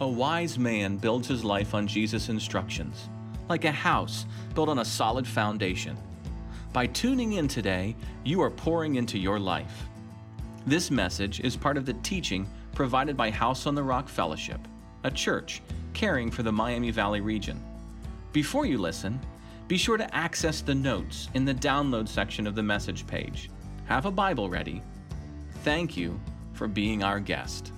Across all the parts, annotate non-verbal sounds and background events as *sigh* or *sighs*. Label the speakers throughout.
Speaker 1: A wise man builds his life on Jesus' instructions, like a house built on a solid foundation. By tuning in today, you are pouring into your life. This message is part of the teaching provided by House on the Rock Fellowship, a church caring for the Miami Valley region. Before you listen, be sure to access the notes in the download section of the message page. Have a Bible ready. Thank you for being our guest.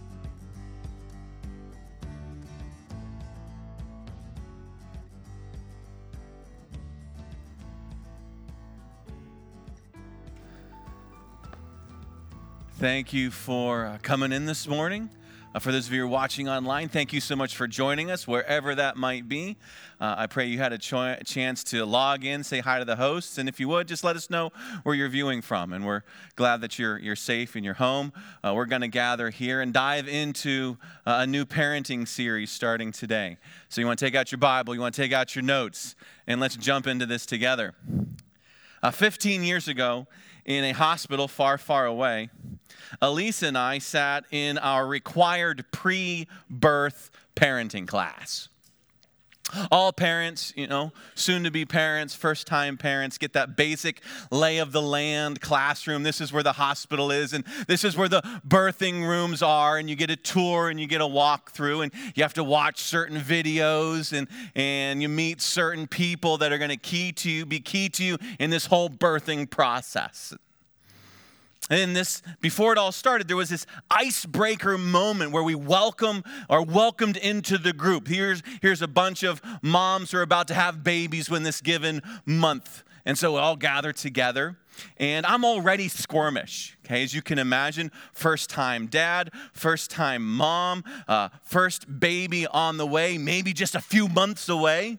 Speaker 2: Thank you for uh, coming in this morning. Uh, for those of you who are watching online, thank you so much for joining us, wherever that might be. Uh, I pray you had a cho- chance to log in, say hi to the hosts, and if you would, just let us know where you're viewing from. And we're glad that you're, you're safe in your home. Uh, we're going to gather here and dive into uh, a new parenting series starting today. So you want to take out your Bible, you want to take out your notes, and let's jump into this together. Uh, 15 years ago, in a hospital far, far away, Elise and I sat in our required pre birth parenting class. All parents, you know, soon to be parents, first time parents, get that basic lay of the land classroom. This is where the hospital is, and this is where the birthing rooms are. And you get a tour and you get a walk through, and you have to watch certain videos, and, and you meet certain people that are going to key to you, be key to you in this whole birthing process. And this, before it all started, there was this icebreaker moment where we welcome or welcomed into the group. Here's, here's a bunch of moms who are about to have babies when this given month. And so we all gather together. And I'm already squirmish, okay, as you can imagine. First time dad, first time mom, uh, first baby on the way, maybe just a few months away.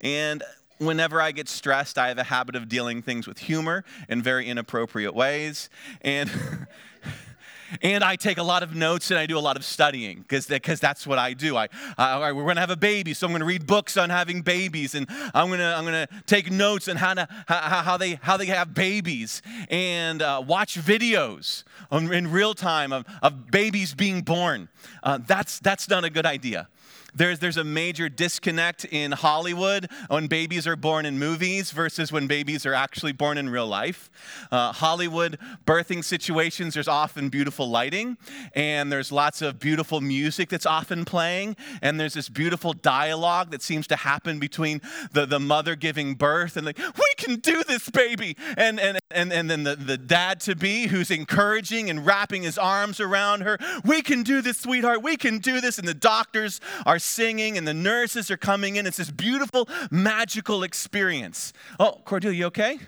Speaker 2: And whenever I get stressed, I have a habit of dealing things with humor in very inappropriate ways. And *laughs* and I take a lot of notes and I do a lot of studying because that's what I do. I, I we're going to have a baby, so I'm going to read books on having babies, and I'm going to I'm going to take notes on how to how, how they how they have babies, and uh, watch videos on, in real time of, of babies being born. Uh, that's that's not a good idea. There's, there's a major disconnect in Hollywood when babies are born in movies versus when babies are actually born in real life. Uh, Hollywood birthing situations, there's often beautiful lighting, and there's lots of beautiful music that's often playing, and there's this beautiful dialogue that seems to happen between the, the mother giving birth and like, we can do this, baby, and, and, and, and then the, the dad to be who's encouraging and wrapping his arms around her, we can do this, sweetheart, we can do this, and the doctors are singing and the nurses are coming in. It's this beautiful, magical experience. Oh, Cordelia, you okay?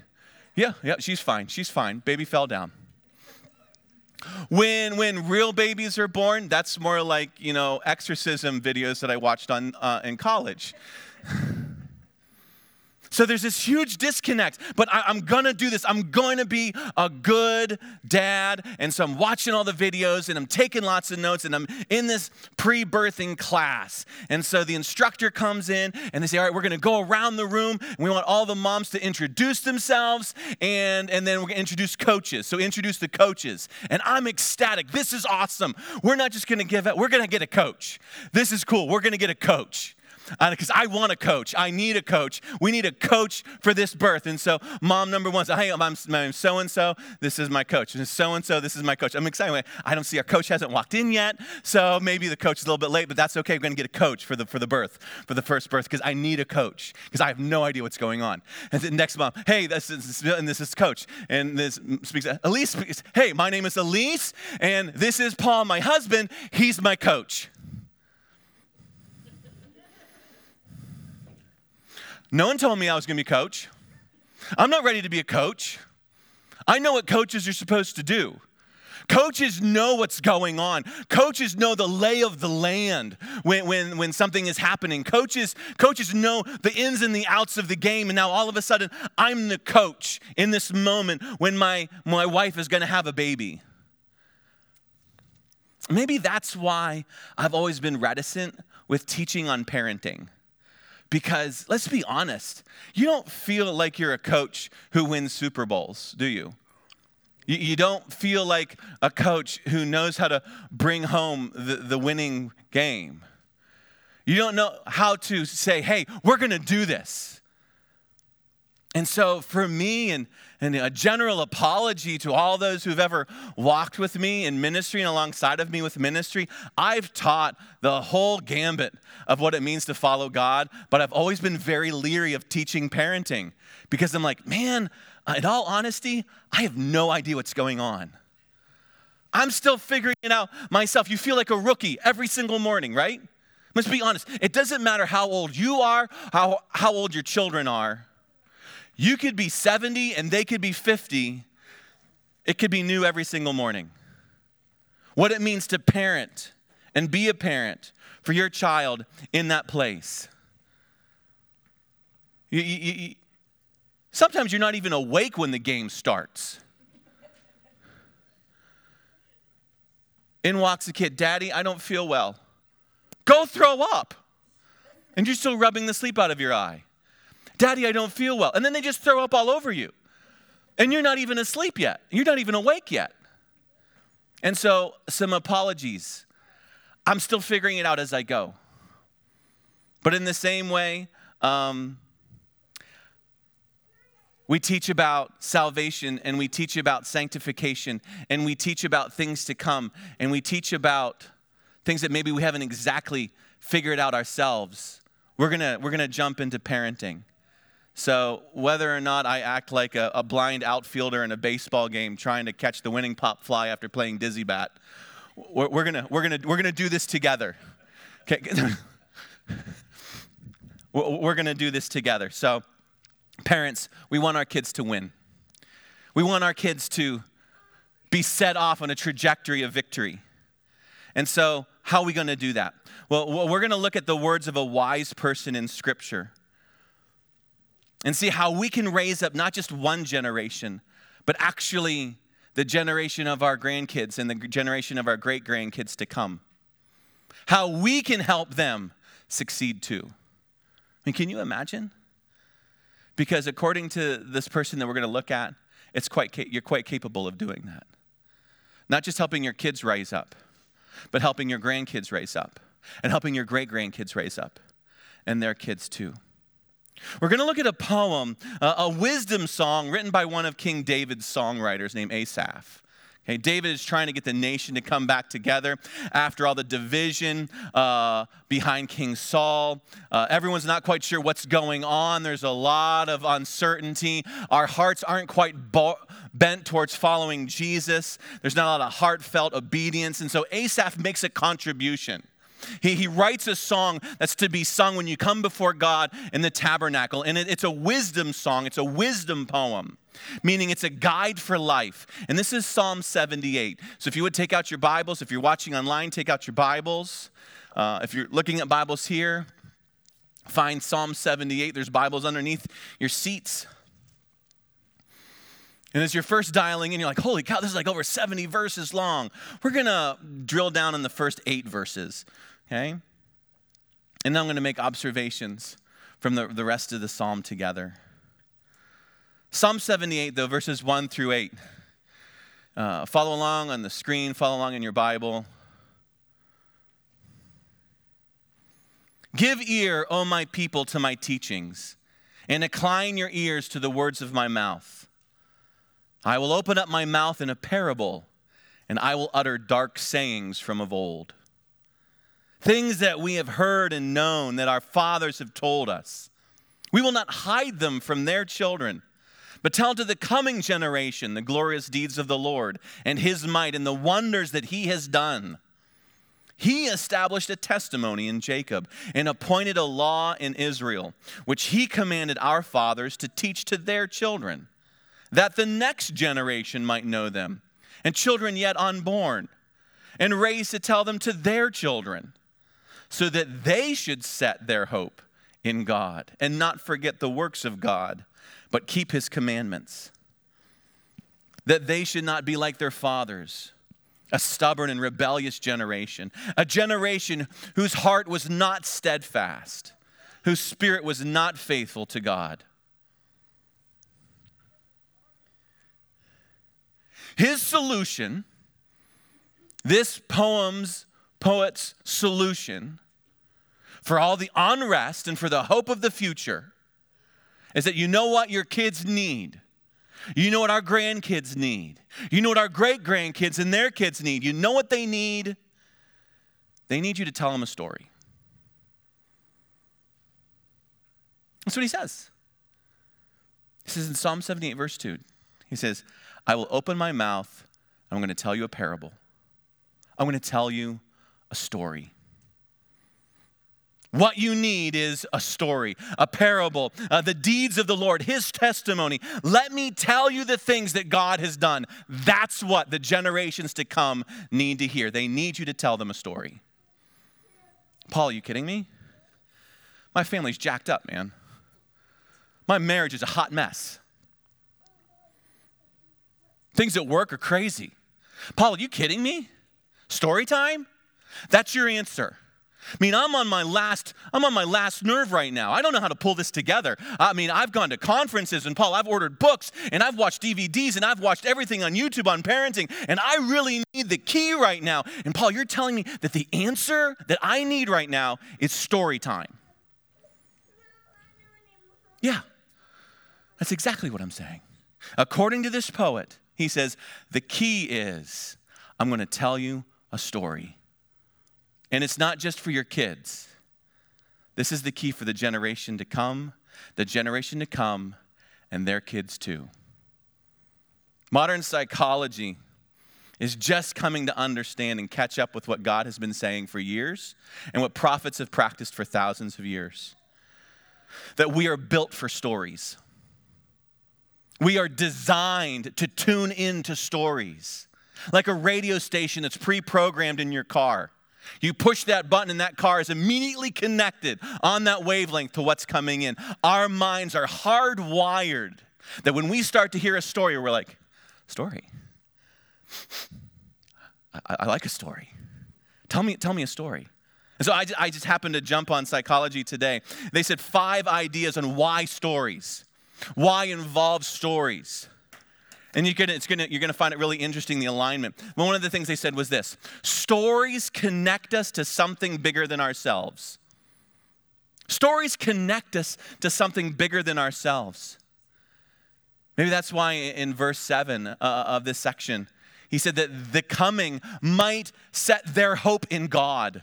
Speaker 2: Yeah, yeah, she's fine. She's fine. Baby fell down. When when real babies are born, that's more like you know exorcism videos that I watched on uh, in college. *laughs* So there's this huge disconnect, but I, am gonna do this. I'm going to be a good dad. And so I'm watching all the videos and I'm taking lots of notes and I'm in this pre birthing class. And so the instructor comes in and they say, All right, we're gonna go around the room and we want all the moms to introduce themselves and, and then we're gonna introduce coaches. So introduce the coaches. And I'm ecstatic. This is awesome. We're not just gonna give it, we're gonna get a coach. This is cool. We're gonna get a coach because uh, I want a coach. I need a coach. We need a coach for this birth. And so, mom number one says, Hey, I'm, I'm so and so. This is my coach. And so and so, this is my coach. I'm excited. I don't see our coach hasn't walked in yet. So maybe the coach is a little bit late, but that's okay. We're going to get a coach for the, for the birth, for the first birth, because I need a coach, because I have no idea what's going on. And the next mom, Hey, this is, and this is coach. And this speaks, Elise speaks, Hey, my name is Elise, and this is Paul, my husband. He's my coach. No one told me I was going to be a coach. I'm not ready to be a coach. I know what coaches are supposed to do. Coaches know what's going on. Coaches know the lay of the land when, when, when something is happening. Coaches, coaches know the ins and the outs of the game. And now all of a sudden, I'm the coach in this moment when my, my wife is going to have a baby. Maybe that's why I've always been reticent with teaching on parenting. Because let's be honest, you don't feel like you're a coach who wins Super Bowls, do you? You, don't feel like a coach who knows how to bring home the, the winning game. You don't know how to say, hey, we're going to do this. And so, for me, and, and a general apology to all those who've ever walked with me in ministry and alongside of me with ministry, I've taught the whole gambit of what it means to follow God, but I've always been very leery of teaching parenting because I'm like, man, uh, in all honesty, I have no idea what's going on. I'm still figuring it out myself. You feel like a rookie every single morning, right? Let's be honest. It doesn't matter how old you are, how, how old your children are you could be 70 and they could be 50. It could be new every single morning. What it means to parent and be a parent for your child in that place. You, you, you, sometimes you're not even awake when the game starts. In walks a kid, Daddy, I don't feel well. Go throw up. And you're still rubbing the sleep out of your eye. Daddy, I don't feel well. And then they just throw up all over you. And you're not even asleep yet. You're not even awake yet. And so, some apologies. I'm still figuring it out as I go. But in the same way, um, we teach about salvation and we teach about sanctification and we teach about things to come and we teach about things that maybe we haven't exactly figured out ourselves. We're gonna, we're gonna jump into parenting. So, whether or not I act like a, a, blind outfielder in a baseball game trying to catch the winning pop fly after playing dizzy bat, we're, we're gonna, we're, gonna, we're gonna do this together. Okay? *laughs* we're gonna do this together. So, parents, we want our kids to win. We want our kids to be set off on a trajectory of victory. And so, how are we gonna do that? Well, we're gonna look at the words of a wise person in Scripture and see how we can raise up not just one generation, but actually the generation of our grandkids and the generation of our great grandkids to come. How we can help them succeed too. I mean, can you imagine? Because according to this person that we're going to look at, it's quite you're quite capable of doing that. Not just helping your kids rise up, but helping your grandkids raise up and helping your great grandkids raise up and their kids too. We're going to look at a poem, a wisdom song written by one of King David's songwriters named Asaph. Okay, David is trying to get the nation to come back together after all the division uh, behind King Saul. Uh, everyone's not quite sure what's going on. There's a lot of uncertainty. Our hearts aren't quite bo- bent towards following Jesus. There's not a lot of heartfelt obedience. And so Asaph makes a contribution. He, he writes a song that's to be sung when you come before God in the tabernacle. And it, it's a wisdom song, it's a wisdom poem, meaning it's a guide for life. And this is Psalm 78. So if you would take out your Bibles, if you're watching online, take out your Bibles. Uh, if you're looking at Bibles here, find Psalm 78. There's Bibles underneath your seats. And as you're first dialing in, you're like, holy cow, this is like over 70 verses long. We're going to drill down in the first eight verses okay? And then I'm going to make observations from the, the rest of the psalm together. Psalm 78, though, verses 1 through 8. Uh, follow along on the screen, follow along in your Bible. Give ear, O my people, to my teachings, and incline your ears to the words of my mouth. I will open up my mouth in a parable, and I will utter dark sayings from of old things that we have heard and known that our fathers have told us. We will not hide them from their children, but tell to the coming generation the glorious deeds of the Lord and his might and the wonders that he has done. He established a testimony in Jacob and appointed a law in Israel, which he commanded our fathers to teach to their children, that the next generation might know them, and children yet unborn, and raise to tell them to their children so that they should set their hope in God and not forget the works of God, but keep his commandments. That they should not be like their fathers, a stubborn and rebellious generation, a generation whose heart was not steadfast, whose spirit was not faithful to God. His solution, this poem's poet's solution, for all the unrest and for the hope of the future is that you know what your kids need. You know what our grandkids need. You know what our great grandkids and their kids need. You know what they need. They need you to tell them a story. That's what he says. He says in Psalm 78, verse 2, he says, I will open my mouth, I'm going to tell you a parable. I'm going to tell you a story. What you need is a story, a parable, uh, the deeds of the Lord, His testimony. Let me tell you the things that God has done. That's what the generations to come need to hear. They need you to tell them a story. Paul, are you kidding me? My family's jacked up, man. My marriage is a hot mess. Things at work are crazy. Paul, are you kidding me? Story time? That's your answer. I mean, I'm on my last, I'm on my last nerve right now. I don't know how to pull this together. I mean, I've gone to conferences and Paul, I've ordered books and I've watched DVDs and I've watched everything on YouTube on parenting, and I really need the key right now. And Paul, you're telling me that the answer that I need right now is story time. Yeah. That's exactly what I'm saying. According to this poet, he says, the key is I'm going to tell you a story. And it's not just for your kids. This is the key for the generation to come, the generation to come, and their kids too. Modern psychology is just coming to understand and catch up with what God has been saying for years and what prophets have practiced for thousands of years. That we are built for stories. We are designed to tune into stories, like a radio station that's pre programmed in your car. You push that button, and that car is immediately connected on that wavelength to what's coming in. Our minds are hardwired that when we start to hear a story, we're like, Story? I, I like a story. Tell me, tell me a story. And so I, I just happened to jump on psychology today. They said five ideas on why stories. Why involve stories? And you're gonna, gonna, you're gonna find it really interesting, the alignment. But one of the things they said was this stories connect us to something bigger than ourselves. Stories connect us to something bigger than ourselves. Maybe that's why in verse 7 uh, of this section, he said that the coming might set their hope in God.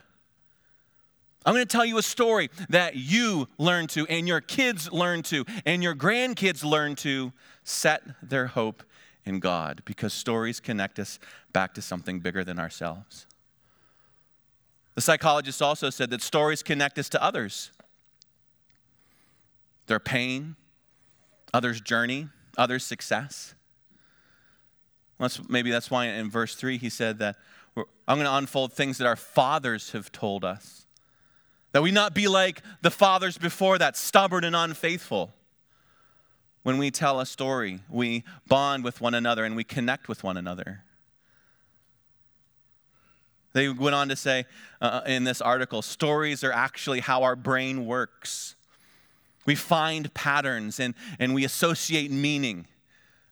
Speaker 2: I'm going to tell you a story that you learn to, and your kids learn to, and your grandkids learn to set their hope in God because stories connect us back to something bigger than ourselves. The psychologist also said that stories connect us to others their pain, others' journey, others' success. That's, maybe that's why in verse 3 he said that I'm going to unfold things that our fathers have told us that we not be like the fathers before that, stubborn and unfaithful. When we tell a story, we bond with one another and we connect with one another. They went on to say uh, in this article stories are actually how our brain works. We find patterns and, and we associate meaning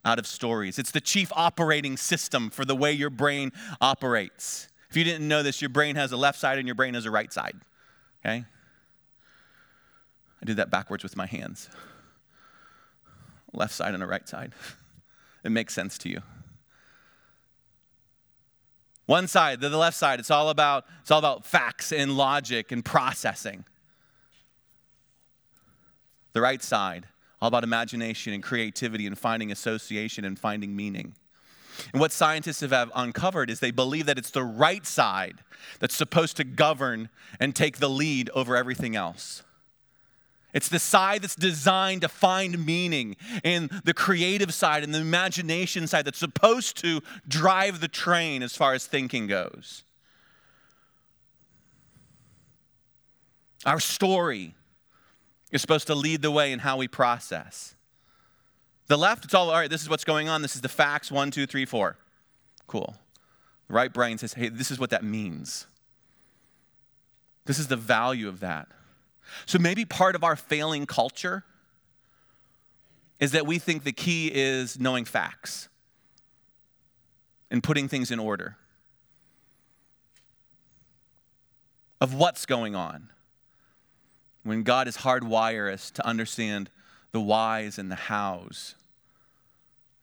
Speaker 2: out of stories. It's the chief operating system for the way your brain operates. If you didn't know this, your brain has a left side and your brain has a right side. Okay? I did that backwards with my hands. *laughs* Left side and a right side. *laughs* It makes sense to you. One side, the left side, it's all about it's all about facts and logic and processing. The right side, all about imagination and creativity and finding association and finding meaning. And what scientists have uncovered is they believe that it's the right side that's supposed to govern and take the lead over everything else. It's the side that's designed to find meaning, and the creative side and the imagination side that's supposed to drive the train as far as thinking goes. Our story is supposed to lead the way in how we process. The left, it's all, all right, this is what's going on. This is the facts one, two, three, four. Cool. The right brain says, hey, this is what that means. This is the value of that. So maybe part of our failing culture is that we think the key is knowing facts and putting things in order of what's going on. when God has hardwired us to understand the whys and the hows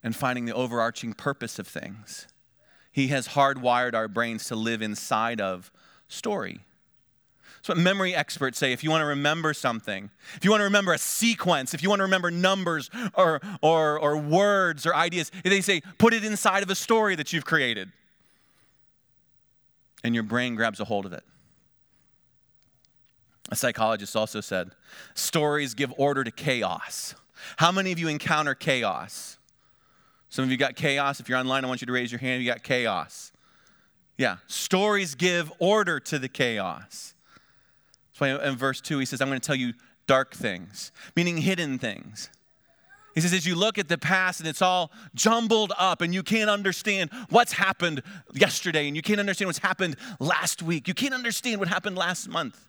Speaker 2: and finding the overarching purpose of things. He has hardwired our brains to live inside of story. That's what memory experts say. If you want to remember something, if you want to remember a sequence, if you want to remember numbers or, or, or words or ideas, they say put it inside of a story that you've created. And your brain grabs a hold of it. A psychologist also said stories give order to chaos. How many of you encounter chaos? Some of you got chaos. If you're online, I want you to raise your hand. You got chaos. Yeah, stories give order to the chaos. That's why in verse 2 he says, I'm going to tell you dark things, meaning hidden things. He says, as you look at the past and it's all jumbled up and you can't understand what's happened yesterday and you can't understand what's happened last week, you can't understand what happened last month,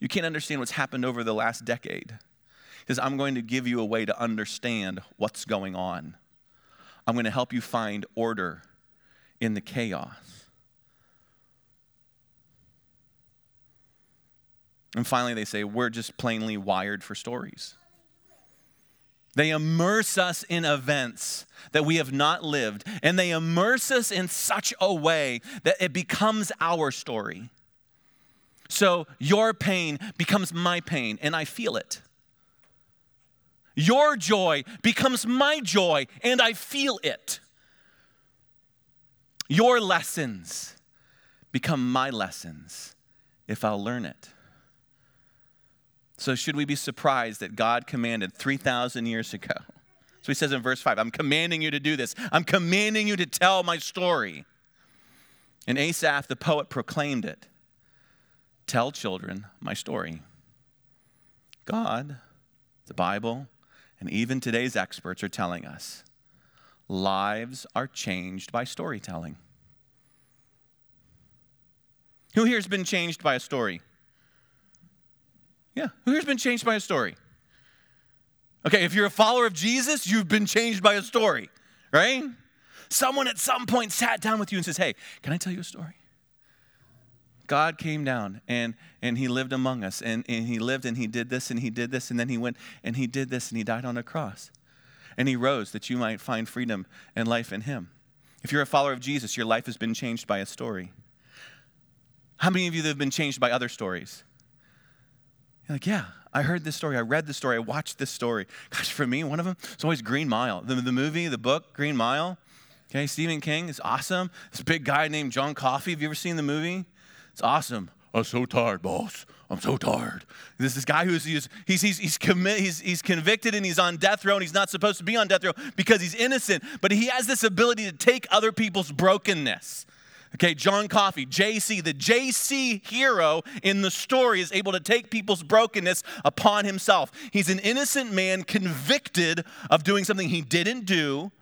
Speaker 2: you can't understand what's happened over the last decade. He says, I'm going to give you a way to understand what's going on. I'm going to help you find order in the chaos. And finally, they say, we're just plainly wired for stories. They immerse us in events that we have not lived, and they immerse us in such a way that it becomes our story. So your pain becomes my pain, and I feel it. Your joy becomes my joy, and I feel it. Your lessons become my lessons if I'll learn it. So, should we be surprised that God commanded 3,000 years ago? So he says in verse 5, I'm commanding you to do this. I'm commanding you to tell my story. And Asaph, the poet, proclaimed it Tell children my story. God, the Bible, and even today's experts are telling us lives are changed by storytelling. Who here has been changed by a story? Yeah. Who here's been changed by a story? Okay, if you're a follower of Jesus, you've been changed by a story, right? Someone at some point sat down with you and says, Hey, can I tell you a story? God came down and, and he lived among us, and, and he lived and he did this and he did this, and then he went and he did this and he died on a cross. And he rose that you might find freedom and life in him. If you're a follower of Jesus, your life has been changed by a story. How many of you have been changed by other stories? You're like, yeah, I heard this story. I read this story. I watched this story. *laughs* Gosh, for me, one of them is always Green Mile. The, the movie, the book, Green Mile. Okay, Stephen King is awesome. This big guy named John Coffey. Have you ever seen the movie? It's awesome. I'm so tired, boss. I'm so tired. This this guy who's he's he's he's he's, commi- he's he's convicted and he's on death row and he's not supposed to be on death row because he's innocent, but he has this ability to take other people's brokenness Okay, John Coffey, JC, the JC hero in the story is able to take people's brokenness upon himself. He's an innocent man convicted of doing something he didn't do,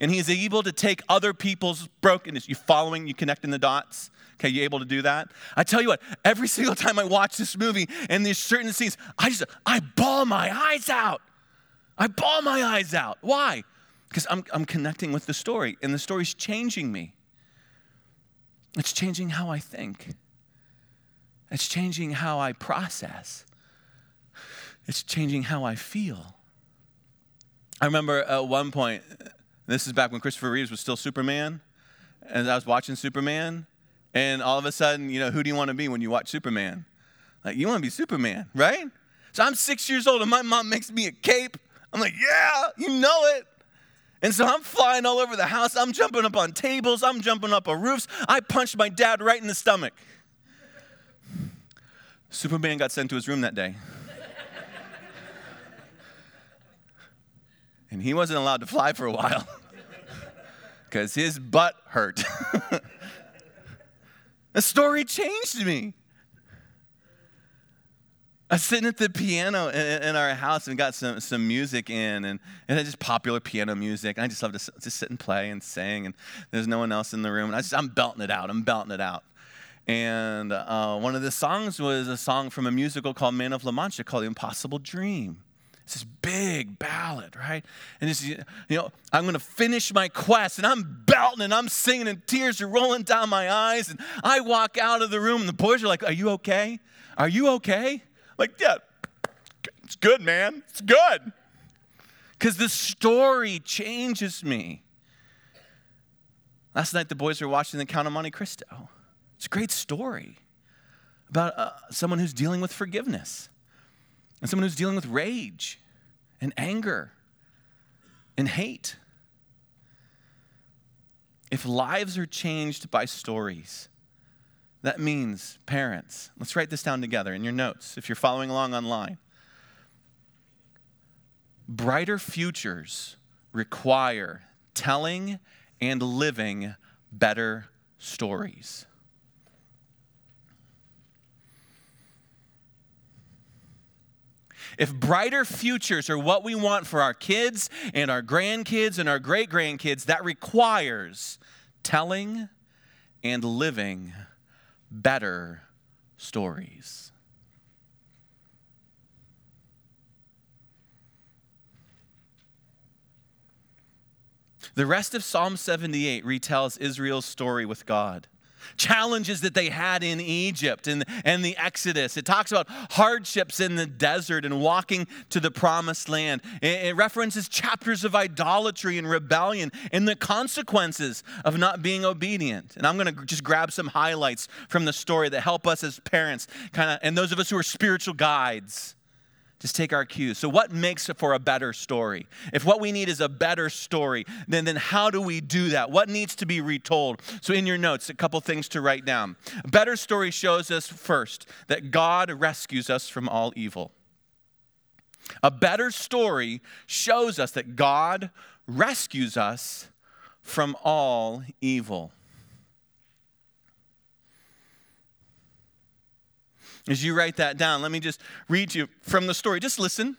Speaker 2: and he's able to take other people's brokenness. You following, you connecting the dots? Okay, you able to do that? I tell you what, every *laughs* single time I watch this movie and there's certain scenes, I just I bawl my eyes out. I bawl my eyes out. Why? Because I'm, I'm connecting with the story, and the story's changing me. It's changing how I think. It's changing how I process. It's changing how I feel. I remember at one point, this is back when Christopher Reeves was still Superman, and I was watching Superman, and all of a sudden, you know, who do you want to be when you watch Superman? Like, you want to be Superman, right? So I'm six years old, and my mom makes me a cape. I'm like, yeah, you know it. And so I'm flying all over the house. I'm jumping up on tables. I'm jumping up on roofs. I punched my dad right in the stomach. Superman got sent to his room that day. *laughs* and he wasn't allowed to fly for a while *laughs* because his butt hurt. *laughs* the story changed me. I was sitting at the piano in, our house and got some, some music in, and, and just popular piano music. And I just love to just sit and play and sing, and there's no one else in the room. And I just, I'm belting it out. I'm belting it out. And uh, one of the songs was a song from a musical called Man of La Mancha called The Impossible Dream. It's this big ballad, right? And it's, you know, I'm going to finish my quest, and I'm belting and I'm singing, and tears are rolling down my eyes. And I walk out of the room, and the boys are like, Are you okay? Are you okay? Like, yeah, It's good, man. It's good. Because the story changes me. Last night, the boys were watching The Count of Monte Cristo. It's a great story about uh, someone who's dealing with forgiveness and someone who's dealing with rage and anger and hate. If lives are changed by stories, that means, parents, let's write this down together in your notes if you're following along online. Brighter futures require telling and living better stories. If brighter futures are what we want for our kids and our grandkids and our great grandkids, that requires telling and living better stories. The rest of Psalm 78 retells Israel's story with God challenges that they had in Egypt and, and the Exodus. It talks about hardships in the desert and walking to the promised land. It, it references chapters of idolatry and rebellion and the consequences of not being obedient. And I'm going to just grab some highlights from the story that help us as parents, kind of, and those of us who are spiritual guides just take our cues. So, what makes for a better story? If what we need is a better story, then, then how do we do that? What needs to be retold? So, in your notes, a couple things to write down. A better story shows us first that God rescues us from all evil. A better story shows us that God rescues us from all evil. As you write that down, let me just read you from the story. Just listen.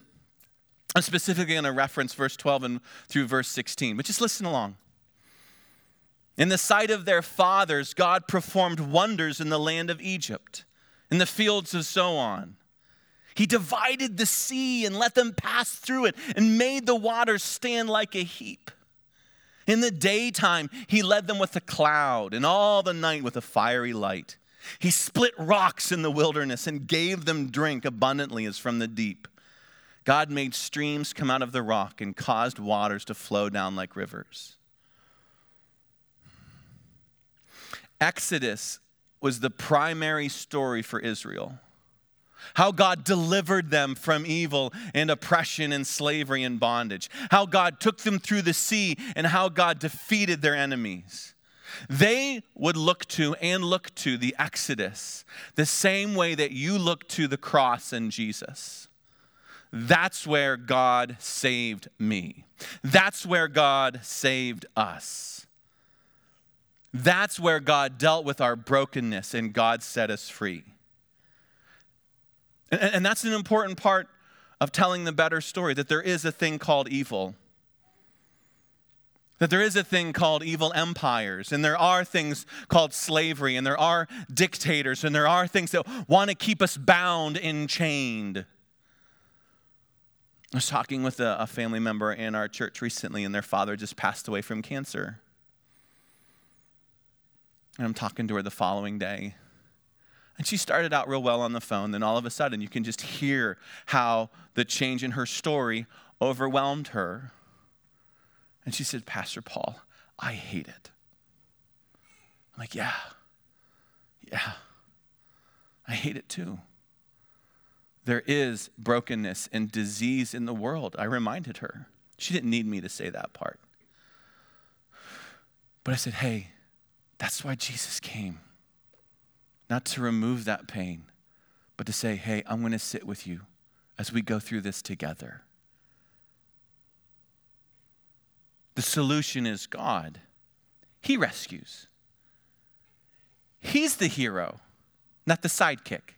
Speaker 2: I'm specifically going to reference verse 12 and through verse 16, but just listen along. In the sight of their fathers, God performed wonders in the land of Egypt, in the fields of Zoan. He divided the sea and let them pass through it and made the waters stand like a heap. In the daytime, he led them with a cloud, and all the night with a fiery light. He split rocks in the wilderness and gave them drink abundantly as from the deep. God made streams come out of the rock and caused waters to flow down like rivers. Exodus was the primary story for Israel. How God delivered them from evil and oppression and slavery and bondage. How God took them through the sea and how God defeated their enemies. They would look to and look to the Exodus the same way that you look to the cross and Jesus. That's where God saved me. That's where God saved us. That's where God dealt with our brokenness and God set us free. And, that's an important part of telling the better story that there is a thing called evil that there is a thing called evil empires, and there are things called slavery, and there are dictators, and there are things that want to keep us bound and chained. I was talking with a, a, family member in our church recently, and their father just passed away from cancer. And I'm talking to her the following day. And she started out real well on the phone, then all of a sudden, you can just hear how the change in her story overwhelmed her. And she said, Pastor Paul, I hate it. I'm like, yeah, yeah, I hate it too. There is brokenness and disease in the world. I reminded her. She didn't need me to say that part. But I said, hey, that's why Jesus came. Not to remove that pain, but to say, hey, I'm going to sit with you as we go through this together. The solution is God. He rescues. He's the hero, not the sidekick.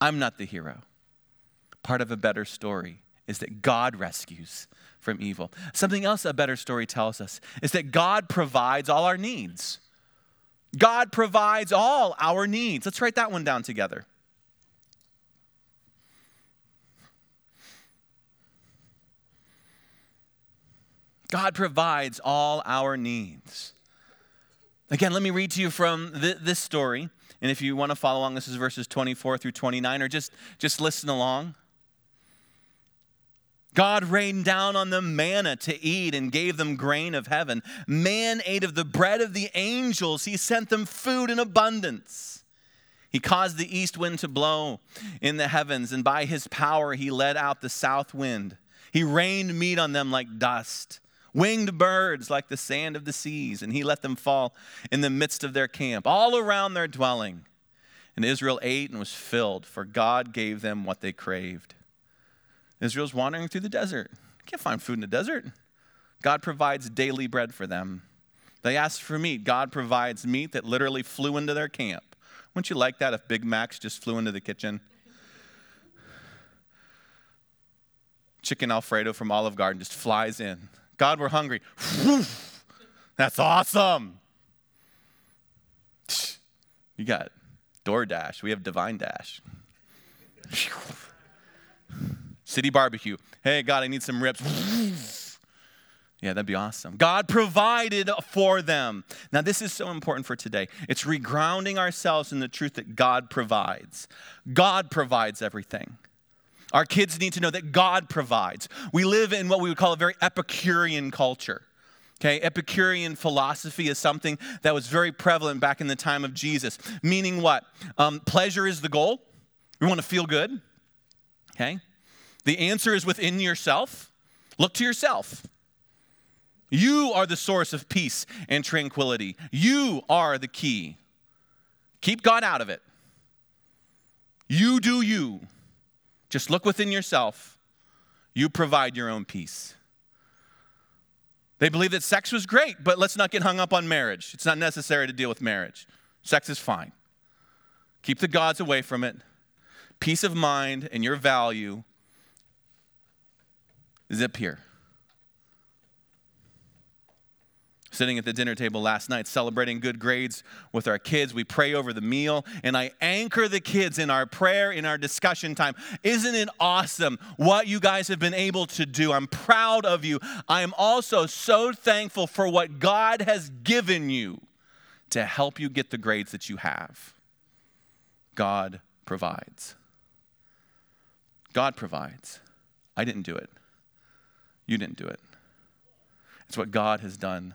Speaker 2: I'm not the hero. Part of a better story is that God rescues from evil. Something else a better story tells us is that God provides all our needs. God provides all our needs. Let's write that one down together. God provides all our needs. Again, let me read to you from th- this story. And if you want to follow along, this is verses 24 through 29, or just, just listen along. God rained down on them manna to eat and gave them grain of heaven. Man ate of the bread of the angels. He sent them food in abundance. He caused the east wind to blow in the heavens, and by his power he led out the south wind. He rained meat on them like dust, winged birds like the sand of the seas, and he let them fall in the midst of their camp, all around their dwelling. And Israel ate and was filled, for God gave them what they craved. Israel's wandering through the desert. Can't find food in the desert. God provides daily bread for them. They ask for meat. God provides meat that literally flew into their camp. Wouldn't you like that if Big Macs just flew into the kitchen? Chicken Alfredo from Olive Garden just flies in. God, we're hungry. That's awesome. You got DoorDash. We have Divine Dash. City barbecue. Hey, God, I need some ribs. Yeah, that'd be awesome. God provided for them. Now, this is so important for today. It's regrounding ourselves in the truth that God provides. God provides everything. Our kids need to know that God provides. We live in what we would call a very Epicurean culture. Okay, Epicurean philosophy is something that was very prevalent back in the time of Jesus. Meaning what? Um, pleasure is the goal. We want to feel good. Okay, the answer is within yourself. Look to yourself. You are the source of peace and tranquility. You are the key. Keep God out of it. You do you. Just look within yourself. You provide your own peace. They believe that sex was great, but let's not get hung up on marriage. It's not necessary to deal with marriage. Sex is fine. Keep the gods away from it. Peace of mind and your value zip here. Sitting at the dinner table last night, celebrating good grades with our kids. We pray over the meal, and I anchor the kids in our prayer, in our discussion time. Isn't it awesome what you guys have been able to do? I'm proud of you. I am also so thankful for what God has given you to help you get the grades that you have. God provides. God provides. I didn't do it. You didn't do it. It's what God has done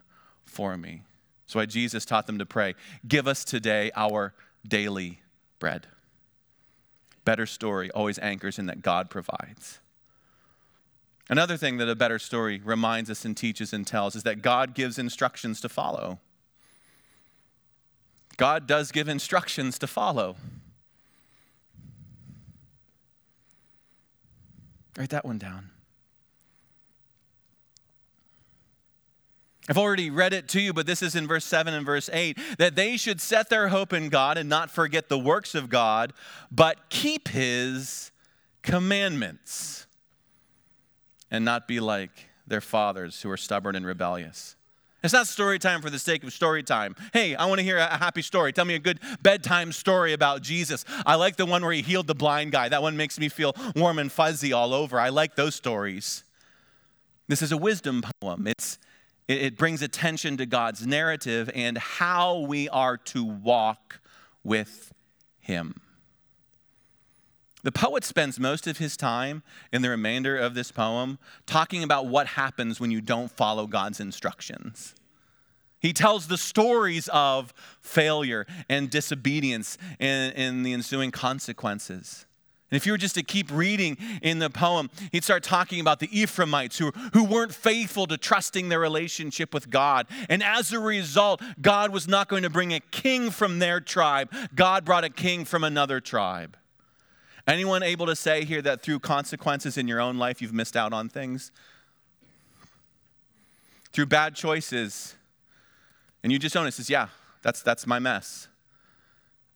Speaker 2: for me. That's why Jesus taught them to pray Give us today our daily bread. Better story always anchors in that God provides. Another thing that a better story reminds us and teaches and tells is that God gives instructions to follow. God does give instructions to follow. Write that one down. I've already read it to you, but this is in verse 7 and verse 8 that they should set their hope in God and not forget the works of God, but keep his commandments and not be like their fathers who are stubborn and rebellious. It's not story time for the sake of story time. Hey, I want to hear a happy story. Tell me a good bedtime story about Jesus. I like the one where he healed the blind guy. That one makes me feel warm and fuzzy all over. I like those stories. This is a wisdom poem. It's it, brings attention to God's narrative and how we are to walk with Him. The poet spends most of his time in the remainder of this poem talking about what happens when you don't follow God's instructions. He tells the stories of failure and disobedience and, and the ensuing consequences. And if you were just to keep reading in the poem, he'd start talking about the Ephraimites who, who weren't faithful to trusting their relationship with God. And as a result, God was not going to bring a king from their tribe, God brought a king from another tribe. Anyone able to say here that through consequences in your own life, you've missed out on things? Through bad choices, and you just own it, says, Yeah, that's, that's my mess.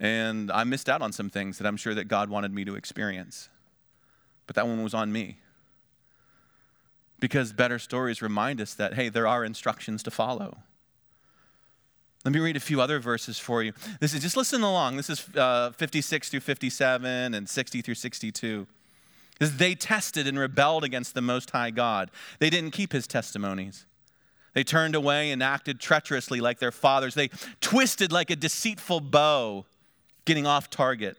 Speaker 2: And I missed out on some things that I'm sure that God wanted me to experience. But that one was on me. Because better stories remind us that, hey, there are instructions to follow. Let me read a few other verses for you. This is just listen along. This is uh, 56 through 57 and 60 through 62. Because they tested and rebelled against the Most High God. They didn't keep his testimonies. They turned away and acted treacherously like their fathers. They twisted like a deceitful bow getting off target.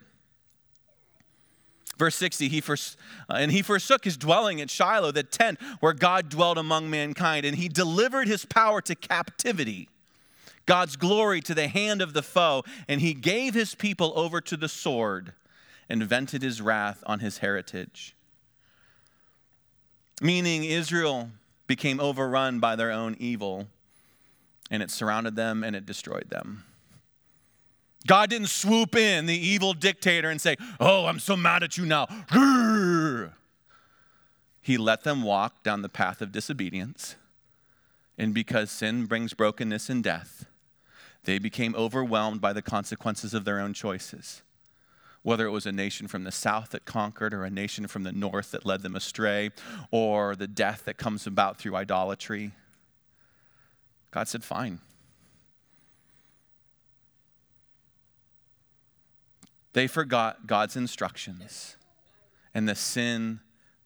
Speaker 2: Verse 60, he first, uh, and he forsook his dwelling at Shiloh, the tent where God dwelt among mankind, and he delivered his power to captivity, God's glory to the hand of the foe, and he gave his people over to the sword and vented his wrath on his heritage. Meaning, Israel became overrun by their own evil, and it surrounded them and it destroyed them. God didn't swoop in, the evil dictator, and say, Oh, I'm so mad at you now. He let them walk down the path of disobedience. And because sin brings brokenness and death, they became overwhelmed by the consequences of their own choices. Whether it was a nation from the south that conquered, or a nation from the north that led them astray, or the death that comes about through idolatry, God said, Fine, They forgot God's instructions and the sin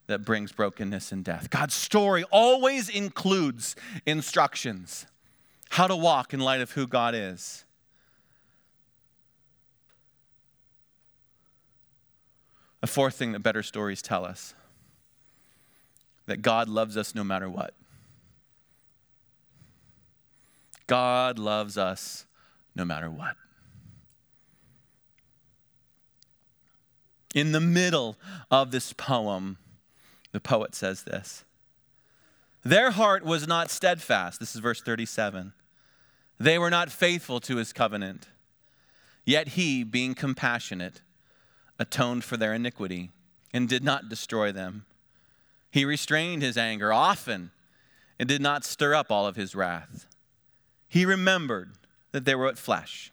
Speaker 2: that brings brokenness and death. God's story always includes instructions how to walk in light of who God is. A fourth thing that better stories tell us that God loves us no matter what. God loves us no matter what. In the middle of this poem, the poet says this Their heart was not steadfast. This is verse 37. They were not faithful to his covenant. Yet he, being compassionate, atoned for their iniquity and did not destroy them. He restrained his anger often and did not stir up all of his wrath. He remembered that they were but flesh,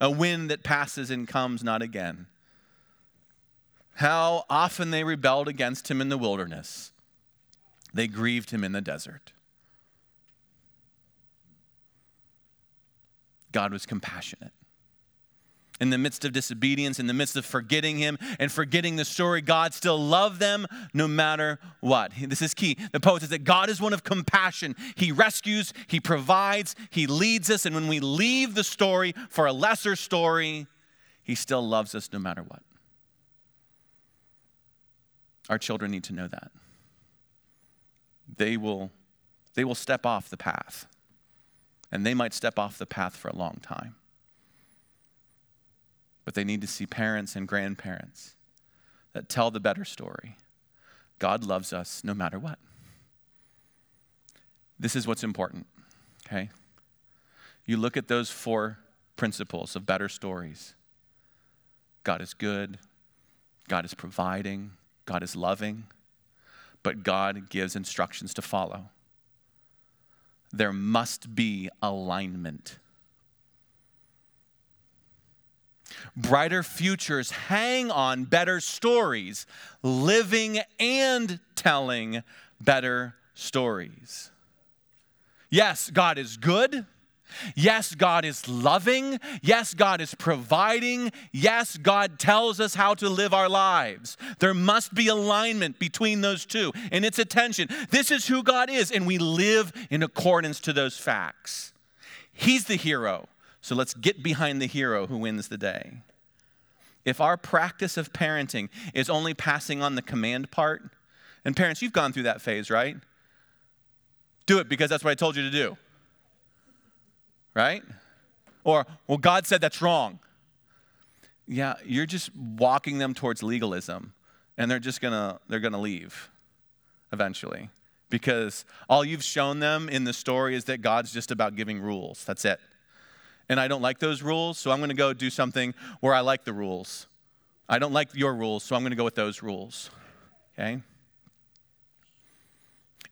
Speaker 2: a wind that passes and comes not again how often they rebelled against him in the wilderness. They grieved him in the desert. God was compassionate. In the midst of disobedience, in the midst of forgetting him and forgetting the story, God still loved them no matter what. This is key. The poet says that God is one of compassion. He rescues, He provides, He leads us, and when we leave the story for a lesser story, He still loves us no matter what. Our children need to know that. They will, they will step off the path, and they might step off the path for a long time. But they need to see parents and grandparents that tell the better story. God loves us no matter what. This is what's important, okay? You look at those four principles of better stories God is good, God is providing, God is loving, but God gives instructions to follow. There must be alignment. Brighter futures hang on better stories, living and telling better stories. Yes, God is good. Yes, God is loving. Yes, God is providing. Yes, God tells us how to live our lives. There must be alignment between those two and its attention. This is who God is, and we live in accordance to those facts. He's the hero, so let's get behind the hero who wins the day. If our practice of parenting is only passing on the command part, and parents, you've gone through that phase, right? Do it because that's what I told you to do right? Or, well, God said that's wrong. Yeah, you're just walking them towards legalism, and they're just gonna they're gonna leave eventually because all you've shown them in the story is that God's just about giving rules. That's it. And I don't like those rules, so I'm to go do something where I like the rules. I don't like your rules, so I'm to go with those rules. Okay?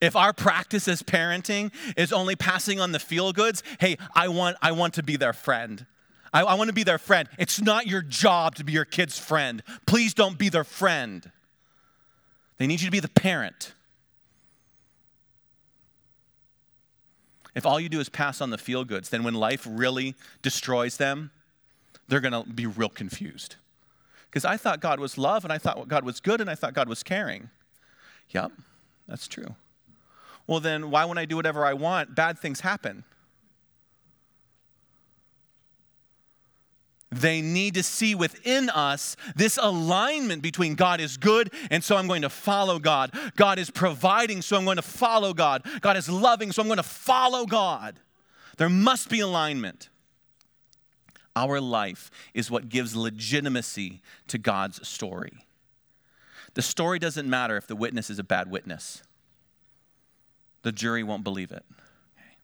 Speaker 2: If our practice as parenting is only passing on the feel goods, hey, I want, I want to be their friend. I, I want to be their friend. It's not your job to be your kid's friend. Please don't be their friend. They need you to be the parent. If all you do is pass on the feel goods, then when life really destroys them, they're going to be real confused. Because I thought God was love, and I thought God was good, and I thought God was caring. Yep, that's true well, then why, when I do whatever I want, bad things happen? they need to see within us this alignment between God is good, and so I'm going to follow God. God is providing, so I'm going to follow God. God is loving, so I'm going to follow God. There must be alignment. Our life is what gives legitimacy to God's story. The story doesn't matter if the witness is a bad witness, the jury won't believe it. Okay.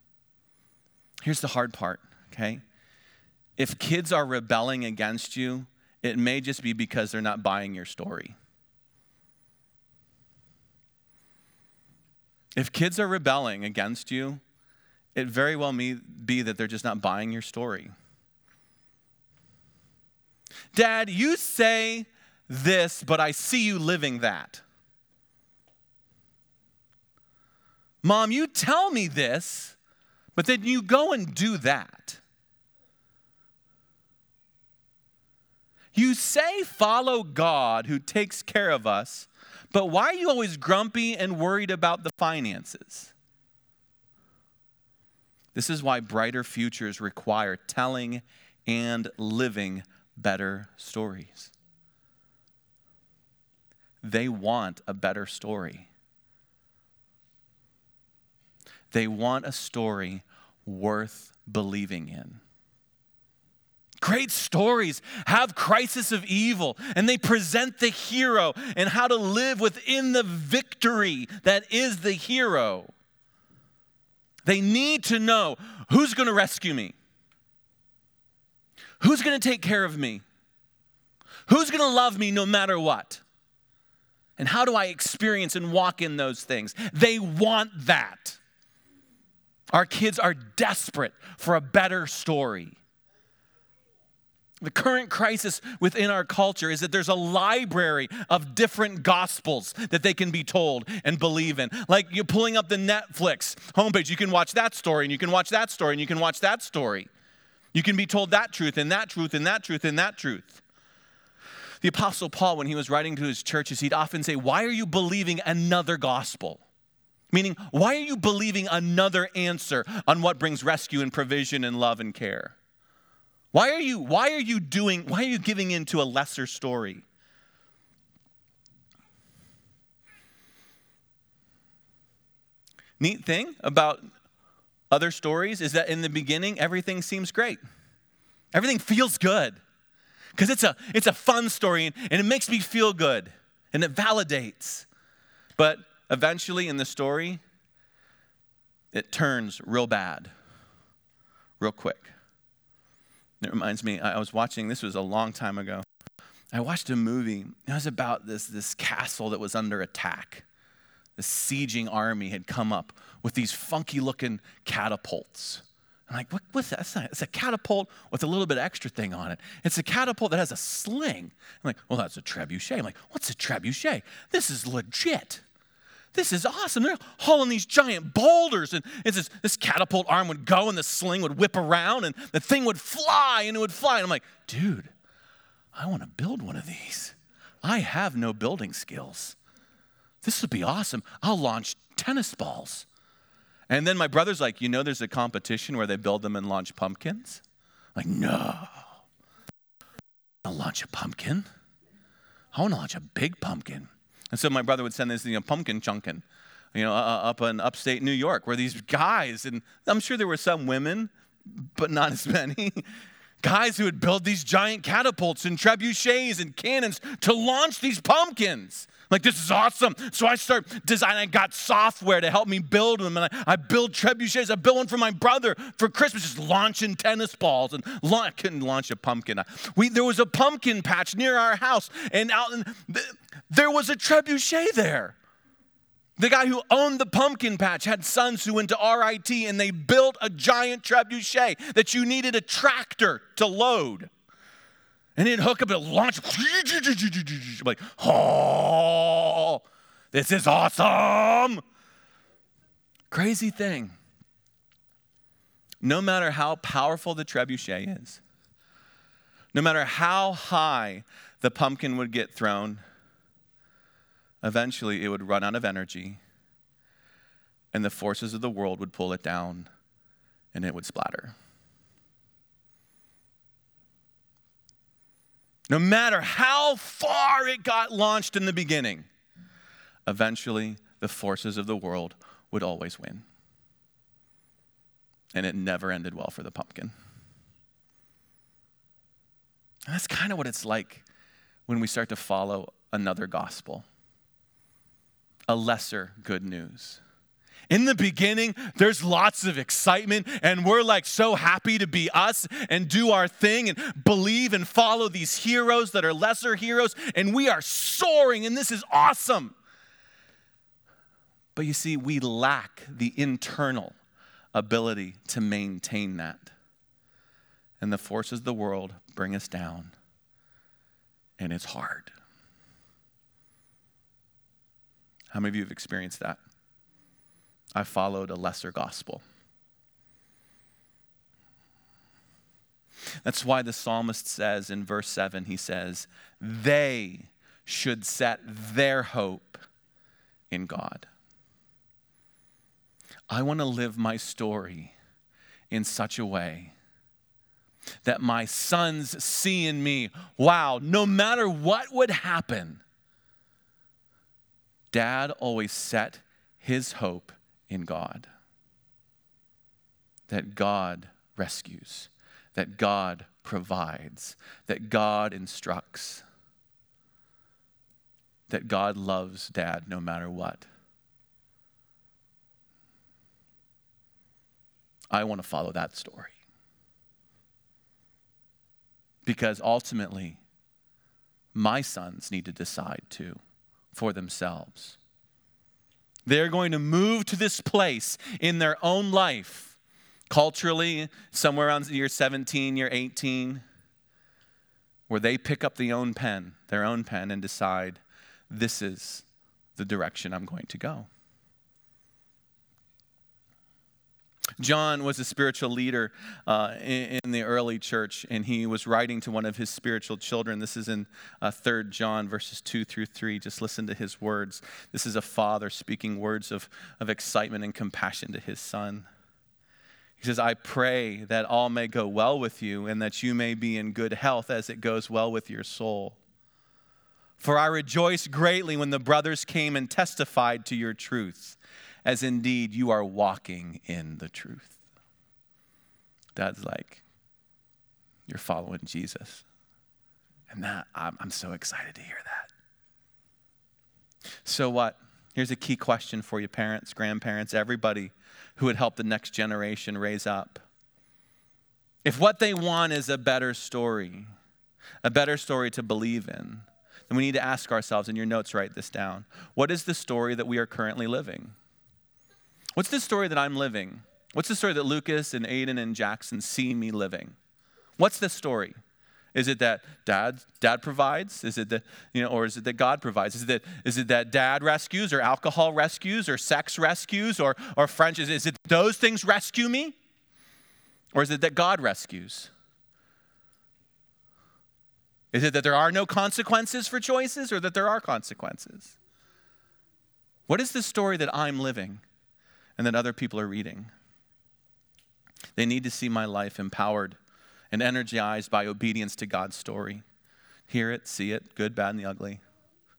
Speaker 2: Here's the hard part, okay? If kids are rebelling against you, it may just be because they're not buying your story. If kids are rebelling against you, it very well may be that they're just not buying your story. Dad, you say this, but I see you living that. Mom, you tell me this, but then you go and do that. You say follow God who takes care of us, but why are you always grumpy and worried about the finances? This is why brighter futures require telling and living better stories. They want a better story. They want a story worth believing in. Great stories have crisis of evil and they present the hero and how to live within the victory that is the hero. They need to know who's going to rescue me? Who's going to take care of me? Who's going to love me no matter what? And how do I experience and walk in those things? They want that. Our kids are desperate for a better story. The current crisis within our culture is that there's a library of different gospels that they can be told and believe in. Like you're pulling up the Netflix homepage, you can watch that story, and you can watch that story, and you can watch that story. You can be told that truth, and that truth, and that truth, and that truth. The Apostle Paul, when he was writing to his churches, he'd often say, Why are you believing another gospel? Meaning, why are you believing another answer on what brings rescue and provision and love and care? Why are you, why are you doing, why are you giving in to a lesser story? Neat thing about other stories is that in the beginning, everything seems great. Everything feels good because it's a, it's a fun story and, and it makes me feel good and it validates. But eventually in the story, it turns real bad, real quick. It reminds me, I was watching, this was a long time ago. I watched a movie. It was about this, this castle that was under attack. The sieging army had come up with these funky looking catapults. I'm like, what, what's that? It's, it's a catapult with a little bit extra thing on it. It's a catapult that has a sling. I'm like, well, that's a trebuchet. I'm like, what's a trebuchet? This is legit this is awesome. They're hauling these giant boulders, and this, this catapult arm would go, and the sling would whip around, and the thing would fly, and it would fly. And I'm like, dude, I want to build one of these. I have no building skills. This would be awesome. I'll launch tennis balls. And then my brother's like, you know, there's a competition where they build them and launch pumpkins? I'm like, no. I'll launch a pumpkin. I want to launch a big pumpkin. And so my brother would send this, you know, pumpkin chunkin, you know, uh, up in upstate New York, where these guys, and I'm sure there were some women, but not as many, *laughs* guys who would build these giant catapults and trebuchets and cannons to launch these pumpkins. Like, this is awesome. So I start designing. I got software to help me build them. And I, I build trebuchets. I built one for my brother for Christmas, just launching tennis balls. And I couldn't launch a pumpkin. We, there was a pumpkin patch near our house. And out in, there was a trebuchet there. The guy who owned the pumpkin patch had sons who went to RIT and they built a giant trebuchet that you needed a tractor to load. And he'd hook up and launch. I'm like, oh, this is awesome. Crazy thing. No matter how powerful the trebuchet is, no matter how high the pumpkin would get thrown, eventually it would run out of energy and the forces of the world would pull it down and it would splatter. No matter how far it got launched in the beginning, eventually the forces of the world would always win. And it never ended well for the pumpkin. And that's kind of what it's like when we start to follow another gospel, a lesser good news. In the beginning, there's lots of excitement, and we're like so happy to be us and do our thing and believe and follow these heroes that are lesser heroes, and we are soaring, and this is awesome. But you see, we lack the internal ability to maintain that. And the forces of the world bring us down, and it's hard. How many of you have experienced that? I followed a lesser gospel. That's why the psalmist says in verse 7, he says, They should set their hope in God. I want to live my story in such a way that my sons see in me, wow, no matter what would happen, dad always set his hope in God. That God rescues, that God provides, that God instructs, that God loves dad no matter what. I want to follow that story. Because ultimately, my sons need to decide too for themselves they're going to move to this place in their own life, culturally, somewhere around year 17, year 18, where they pick up the own pen, their own pen, and decide this is the direction I'm going to go. John was a spiritual leader uh, in, in, the early church, and he was writing to one of his spiritual children. This is in uh, 3 John, verses 2 through 3. Just listen to his words. This is a father speaking words of, of excitement and compassion to his son. He says, I pray that all may go well with you, and that you may be in good health as it goes well with your soul. For I rejoiced greatly when the brothers came and testified to your truth as indeed you are walking in the truth. Dad's like, you're following Jesus. And that, I'm, I'm so excited to hear that. So, what? Here's a key question for you, parents, grandparents, everybody who would help the next generation raise up. If what they want is a better story, a better story to believe in, then we need to ask ourselves, in your notes, write this down. What is the story that we are currently living? What's the story that I'm living? What's the story that Lucas and Aiden and Jackson see me living? What's the story? Is it that dad dad provides? Is it that you know, or is it that God provides? Is it that is it that dad rescues or alcohol rescues or sex rescues or or French? Is, is it those things rescue me? Or is it that God rescues? Is it that there are no consequences for choices or that there are consequences? What is the story that I'm living? And that other people are reading. They need to see my life empowered and energized by obedience to God's story. Hear it, see it, good, bad, and the ugly.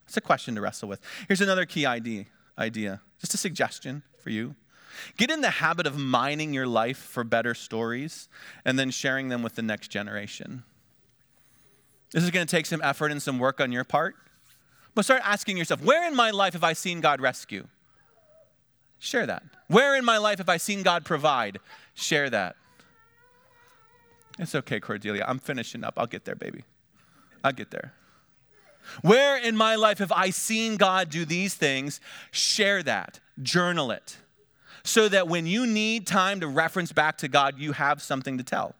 Speaker 2: It's a question to wrestle with. Here's another key idea, idea, just a suggestion for you. Get in the habit of mining your life for better stories and then sharing them with the next generation. This is going to take some effort and some work on your part. But start asking yourself, where in my life have I seen God rescue? Share that. Where in my life have I seen God provide? Share that. It's okay, Cordelia. I'm finishing up. I'll get there, baby. I'll get there. Where in my life have I seen God do these things? Share that. Journal it. So that when you need time to reference back to God, you have something to tell.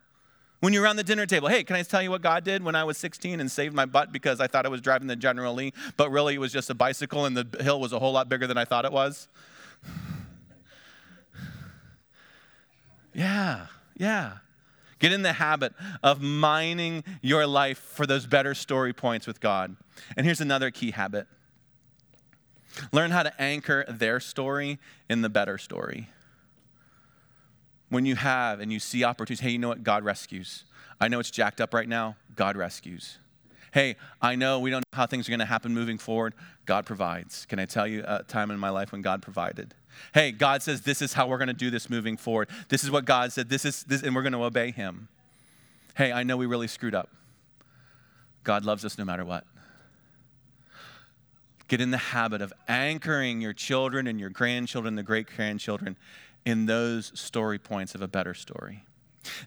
Speaker 2: When you're around the dinner table, hey, can I tell you what God did when I was 16 and saved my butt because I thought I was driving the General Lee, but really it was just a bicycle and the hill was a whole lot bigger than I thought it was? *sighs* Yeah, yeah. Get in the habit of mining your life for those better story points with God. And here's another key habit learn how to anchor their story in the better story. When you have and you see opportunities, hey, you know what? God rescues. I know it's jacked up right now. God rescues. Hey, I know we don't know how things are going to happen moving forward. God provides. Can I tell you a time in my life when God provided? Hey, God says this is how we're going to do this moving forward. This is what God said. This is this, and we're going to obey Him. Hey, I know we really screwed up. God loves us no matter what. Get in the habit of anchoring your children and your grandchildren, the great grandchildren, in those story points of a better story.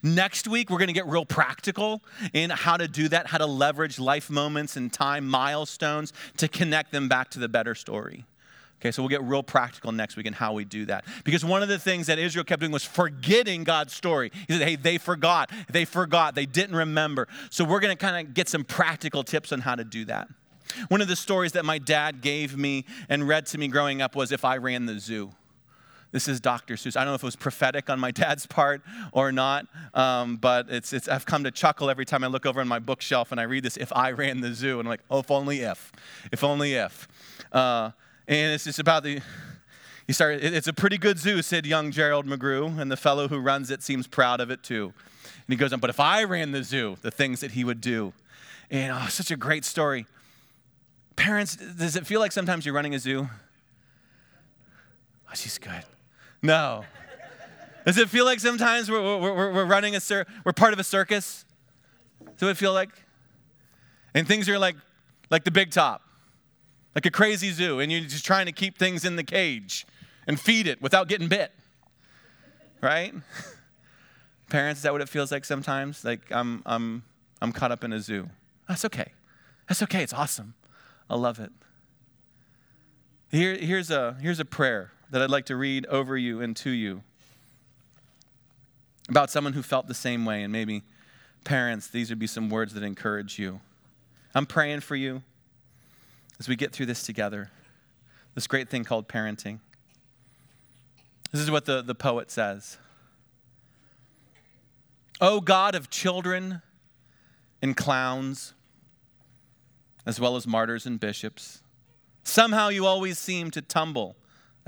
Speaker 2: Next week, we're going to get real practical in how to do that, how to leverage life moments and time milestones to connect them back to the better story. Okay, so we'll get real practical next week in how we do that. Because one of the things that Israel kept doing was forgetting God's story. He said, hey, they forgot. They forgot. They didn't remember. So we're going to kind of get some practical tips on how to do that. One of the stories that my dad gave me and read to me growing up was if I ran the zoo. This is Dr. Seuss. I don't know if it was prophetic on my *laughs* dad's part or not, um, but it's, it's, I've come to chuckle every time I look over on my bookshelf and I read this, If I Ran the Zoo. And I'm like, oh, if only if. If only if. Uh, and it's just about the. He started, it's a pretty good zoo, said young Gerald McGrew, and the fellow who runs it seems proud of it too. And he goes on, but if I ran the zoo, the things that he would do. And oh, such a great story. Parents, does it feel like sometimes you're running a zoo? Oh, she's good. No. Does it feel like sometimes we're, we're, we're running a cir- we're part of a circus? Does it feel like? And things are like, like the big top, like a crazy zoo, and you're just trying to keep things in the cage and feed it without getting bit. Right? *laughs* Parents, is that what it feels like sometimes? Like I'm, I'm, I'm caught up in a zoo. That's okay. That's okay. It's awesome. I love it. Here, here's, a, here's a prayer that I'd like to read over you and to you about someone who felt the same way. And maybe, parents, these would be some words that encourage you. I'm praying for you as we get through this together, this great thing called parenting. This is what the, the poet says O God of children and clowns, as well as martyrs and bishops, somehow you always seem to tumble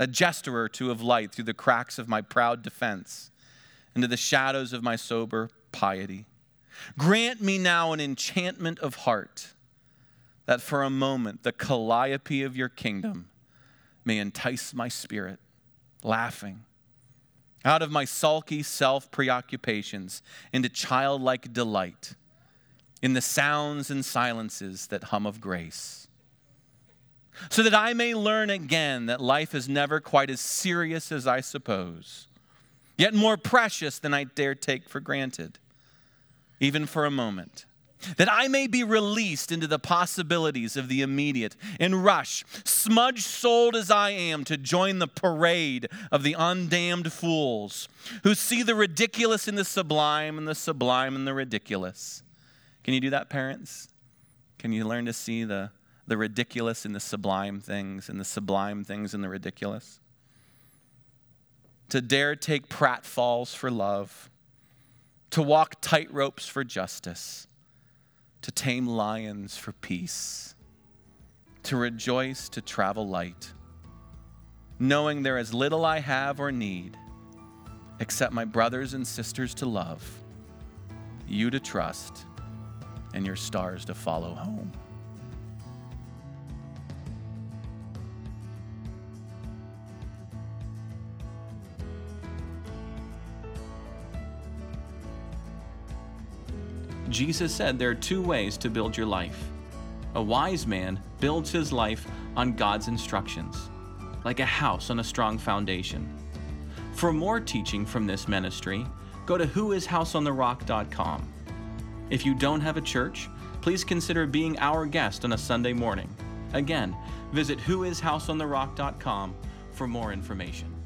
Speaker 2: a jester or two of light through the cracks of my proud defense, into the shadows of my sober piety. Grant me now an enchantment of heart, that for a moment the calliope of your kingdom may entice my spirit, laughing, out of my sulky self preoccupations into childlike delight in the sounds and silences that hum of grace so that I may learn again that life is never quite as serious as I suppose, yet more precious than I dare take for granted, even for a moment. That I may be released into the possibilities of the immediate and rush, smudge souled as I am, to join the parade of the undamned fools who see the ridiculous in the sublime and the sublime in the ridiculous. Can you do that, parents? Can you learn to see the the ridiculous in the sublime things and the sublime things in the ridiculous. To dare take pratfalls for love, to walk tight ropes for justice, to tame lions for peace, to rejoice to travel light, knowing there is little I have or need except my brothers and sisters to love, you to trust, and your stars to follow home.
Speaker 1: Jesus said there are two ways to build your life. A wise man builds his life on God's instructions, like a house on a strong foundation. For more teaching from this ministry, go to whoishouseontherock.com. If you don't have a church, please consider being our guest on a Sunday morning. Again, visit whoishouseontherock.com for more information.